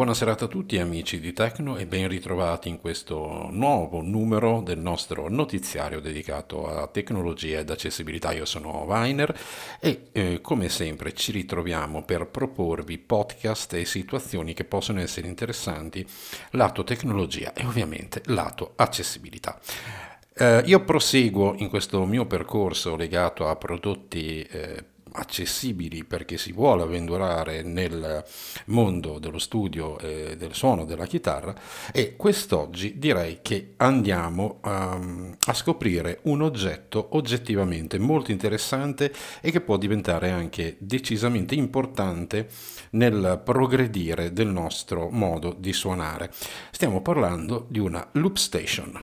buona serata a tutti amici di Tecno e ben ritrovati in questo nuovo numero del nostro notiziario dedicato a tecnologia ed accessibilità. Io sono Weiner e eh, come sempre ci ritroviamo per proporvi podcast e situazioni che possono essere interessanti lato tecnologia e ovviamente lato accessibilità. Eh, io proseguo in questo mio percorso legato a prodotti eh, accessibili perché si vuole avventurare nel mondo dello studio e del suono della chitarra e quest'oggi direi che andiamo um, a scoprire un oggetto oggettivamente molto interessante e che può diventare anche decisamente importante nel progredire del nostro modo di suonare. Stiamo parlando di una loop station.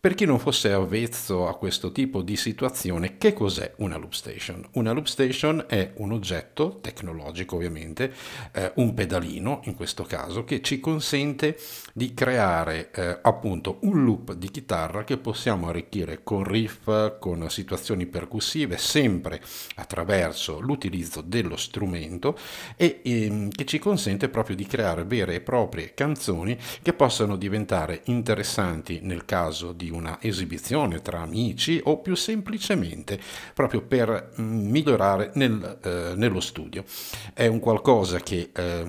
Per chi non fosse avvezzo a questo tipo di situazione, che cos'è una loop station? Una loop station è un oggetto tecnologico ovviamente, eh, un pedalino in questo caso, che ci consente di creare eh, appunto un loop di chitarra che possiamo arricchire con riff, con situazioni percussive, sempre attraverso l'utilizzo dello strumento e ehm, che ci consente proprio di creare vere e proprie canzoni che possano diventare interessanti nel caso di una esibizione tra amici o più semplicemente proprio per mm, migliorare nel, eh, nello studio. È un qualcosa che eh,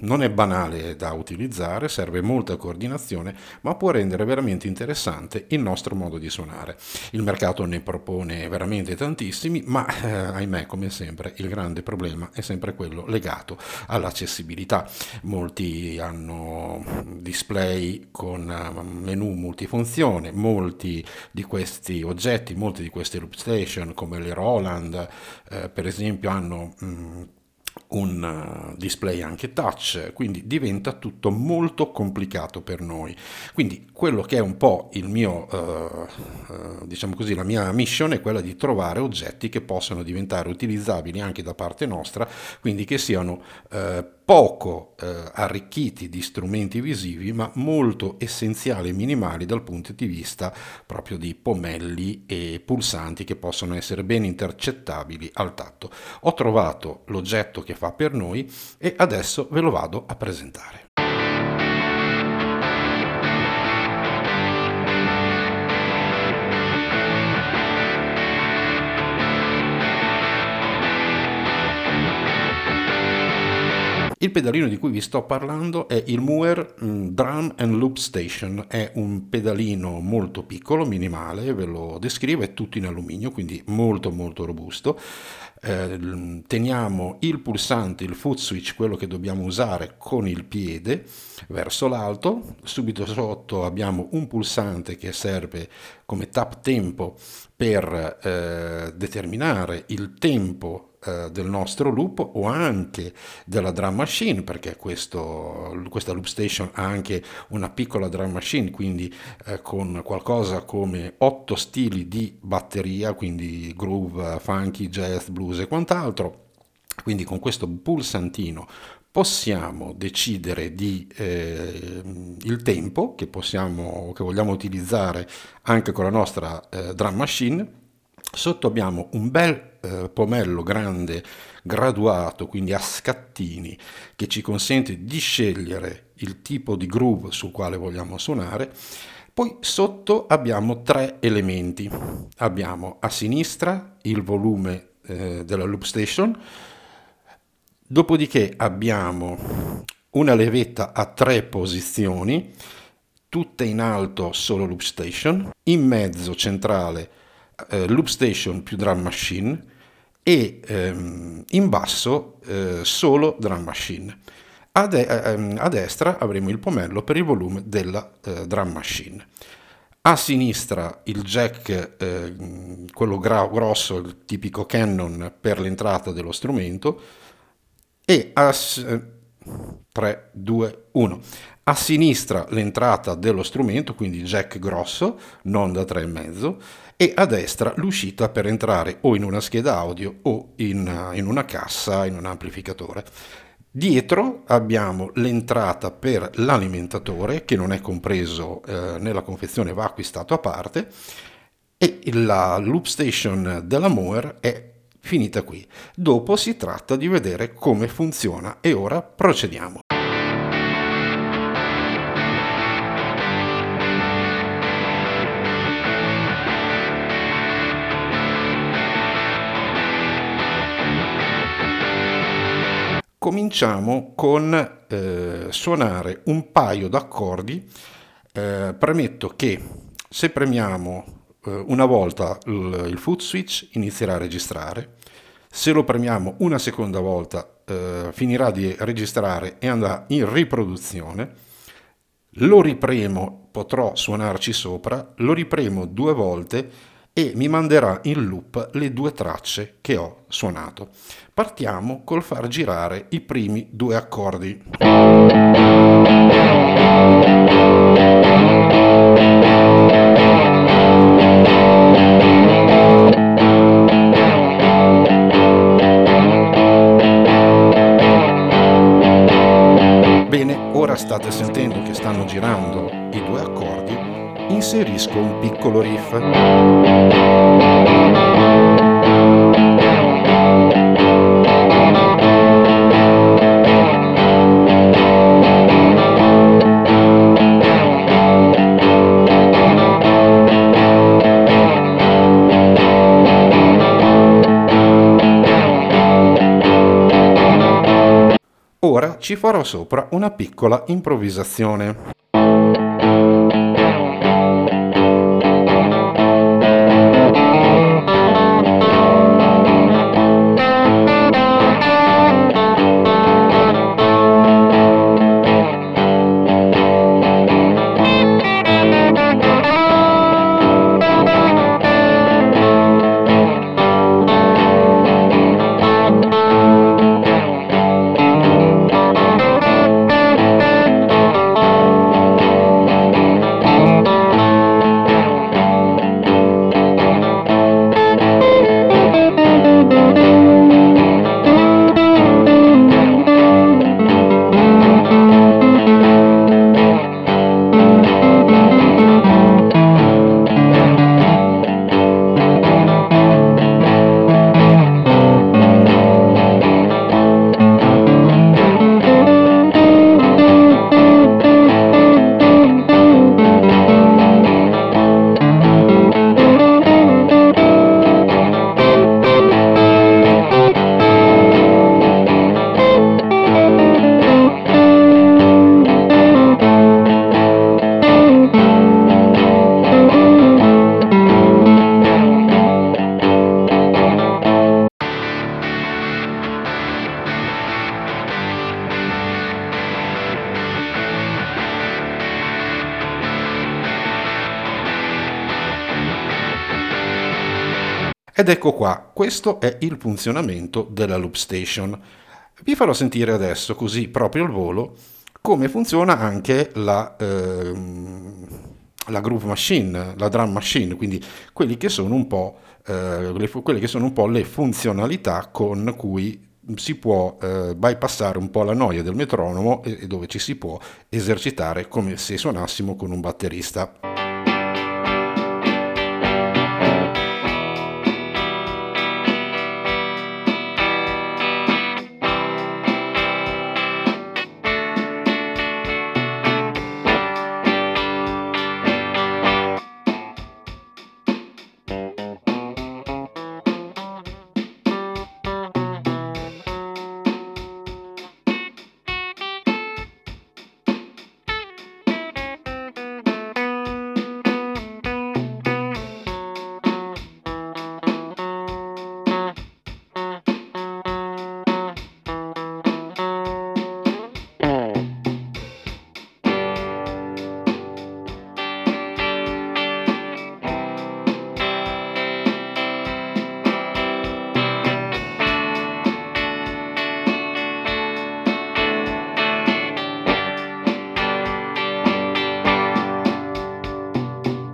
non è banale da utilizzare, serve molta coordinazione, ma può rendere veramente interessante il nostro modo di suonare. Il mercato ne propone veramente tantissimi, ma eh, ahimè, come sempre, il grande problema è sempre quello legato all'accessibilità. Molti hanno display con eh, menu multifunzione, molti di questi oggetti, molti di queste loop station come le Roland eh, per esempio hanno mh, mm, un eh, display anche touch, quindi diventa tutto molto complicato per noi. Quindi quello che è un po' il mio, uh, uh, diciamo così, la mia mission è quella di trovare oggetti che possano diventare utilizzabili anche da parte nostra, quindi che siano uh, poco eh, arricchiti di strumenti visivi, ma molto essenziali e minimali dal punto di vista proprio di pomelli e pulsanti che possono essere ben intercettabili al tatto. Ho trovato l'oggetto che fa per noi e adesso ve lo vado a presentare. Il pedalino di cui vi sto parlando è il Muir mm, Drum and Loop Station, è un pedalino molto piccolo, minimale, ve lo descrivo, è tutto in alluminio, quindi molto molto robusto. Eh, teniamo il pulsante, il foot switch, quello che dobbiamo usare con il piede verso l'alto, subito sotto abbiamo un pulsante che serve come tap tempo per eh, determinare il tempo eh, del nostro loop o anche della drum machine perché questo, questa loop station ha anche una piccola drum machine quindi eh, con qualcosa come otto stili di batteria quindi groove, funky, jazz, blues e quant'altro. Quindi con questo pulsantino possiamo decidere di, eh, il tempo che, possiamo, che vogliamo utilizzare anche con la nostra eh, drum machine. Sotto abbiamo un bel eh, pomello grande graduato, quindi a scattini, che ci consente di scegliere il tipo di groove sul quale vogliamo suonare. Poi sotto abbiamo tre elementi. Abbiamo a sinistra il volume eh, della loop station, dopodiché abbiamo una levetta a tre posizioni, tutte in alto solo loop station, in mezzo centrale eh, loop station più drum machine e ehm, in basso eh, solo drum machine. A, de- ehm, a, destra avremo il pomello per il volume della eh, drum machine. A sinistra il jack, eh, quello gra- grosso, il tipico Canon per l'entrata dello strumento e a 3, 2, 1. A sinistra l'entrata dello strumento, quindi jack grosso, non da 3,5 e a destra l'uscita per entrare o in una scheda audio o in, in una cassa, in un amplificatore. Dietro abbiamo l'entrata per l'alimentatore che non è compreso eh, nella confezione, va acquistato a parte e la loop station della Moer è finita qui. Dopo si tratta di vedere come funziona e ora procediamo. Cominciamo con eh, suonare un paio d'accordi. Eh, premetto che se premiamo eh, una volta il, il, foot switch inizierà a registrare, se lo premiamo una seconda volta eh, finirà di registrare e andrà in riproduzione, lo ripremo, potrò suonarci sopra, lo ripremo due volte e mi manderà in loop le due tracce che ho suonato. Partiamo col far girare i primi due accordi. Bene, ora state sentendo che stanno girando inserisco un piccolo riff. Ora ci farò sopra una piccola improvvisazione. Ed ecco qua, questo è il funzionamento della loop station. Vi farò sentire adesso, così proprio al volo, come funziona anche la, ehm, la groove machine, la drum machine, quindi quelli che sono un po', eh, le, quelle che sono un po' le funzionalità con cui si può eh, bypassare un po' la noia del metronomo e, e dove ci si può esercitare come se suonassimo con un batterista.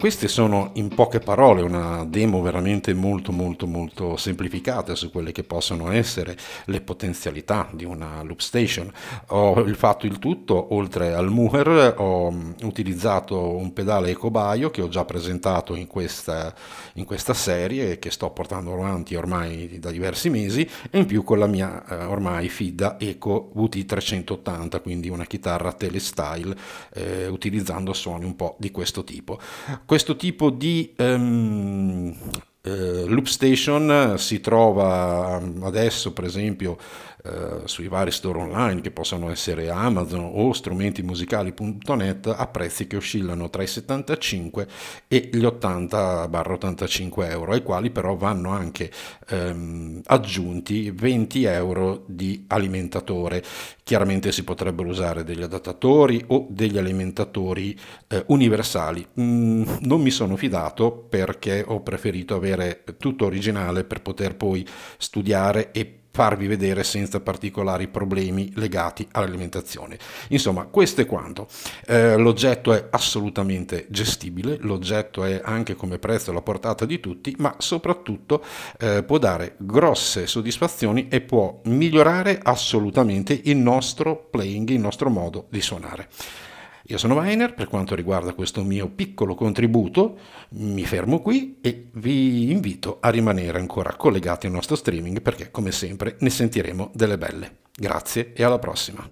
Queste sono in poche parole una demo veramente molto molto molto semplificata su quelle che possono essere le potenzialità di una loop station. Ho fatto il tutto, oltre al Muher ho utilizzato un pedale Ecobaio che ho già presentato in questa, in questa serie che sto portando avanti ormai da diversi mesi e in più con la mia eh, ormai FIDA Eco VT380, quindi una chitarra telestyle eh, utilizzando suoni un po' di questo tipo questo tipo di um, uh, loop station si trova adesso per esempio eh, sui vari store online che possono essere Amazon o strumentimusicali.net a prezzi che oscillano tra i 75 e gli 80-85 euro, ai quali però vanno anche ehm, aggiunti 20 euro di alimentatore. Chiaramente si potrebbero usare degli adattatori o degli alimentatori eh, universali. Mm, non mi sono fidato perché ho preferito avere tutto originale per poter poi studiare e farvi vedere senza particolari problemi legati all'alimentazione. Insomma, questo è quanto. Eh, l'oggetto è assolutamente gestibile, l'oggetto è anche come prezzo alla portata di tutti, ma soprattutto eh, può dare grosse soddisfazioni e può migliorare assolutamente il nostro playing, il nostro modo di suonare. Io sono Weiner, per quanto riguarda questo mio piccolo contributo mi fermo qui e vi invito a rimanere ancora collegati al nostro streaming perché come sempre ne sentiremo delle belle. Grazie e alla prossima.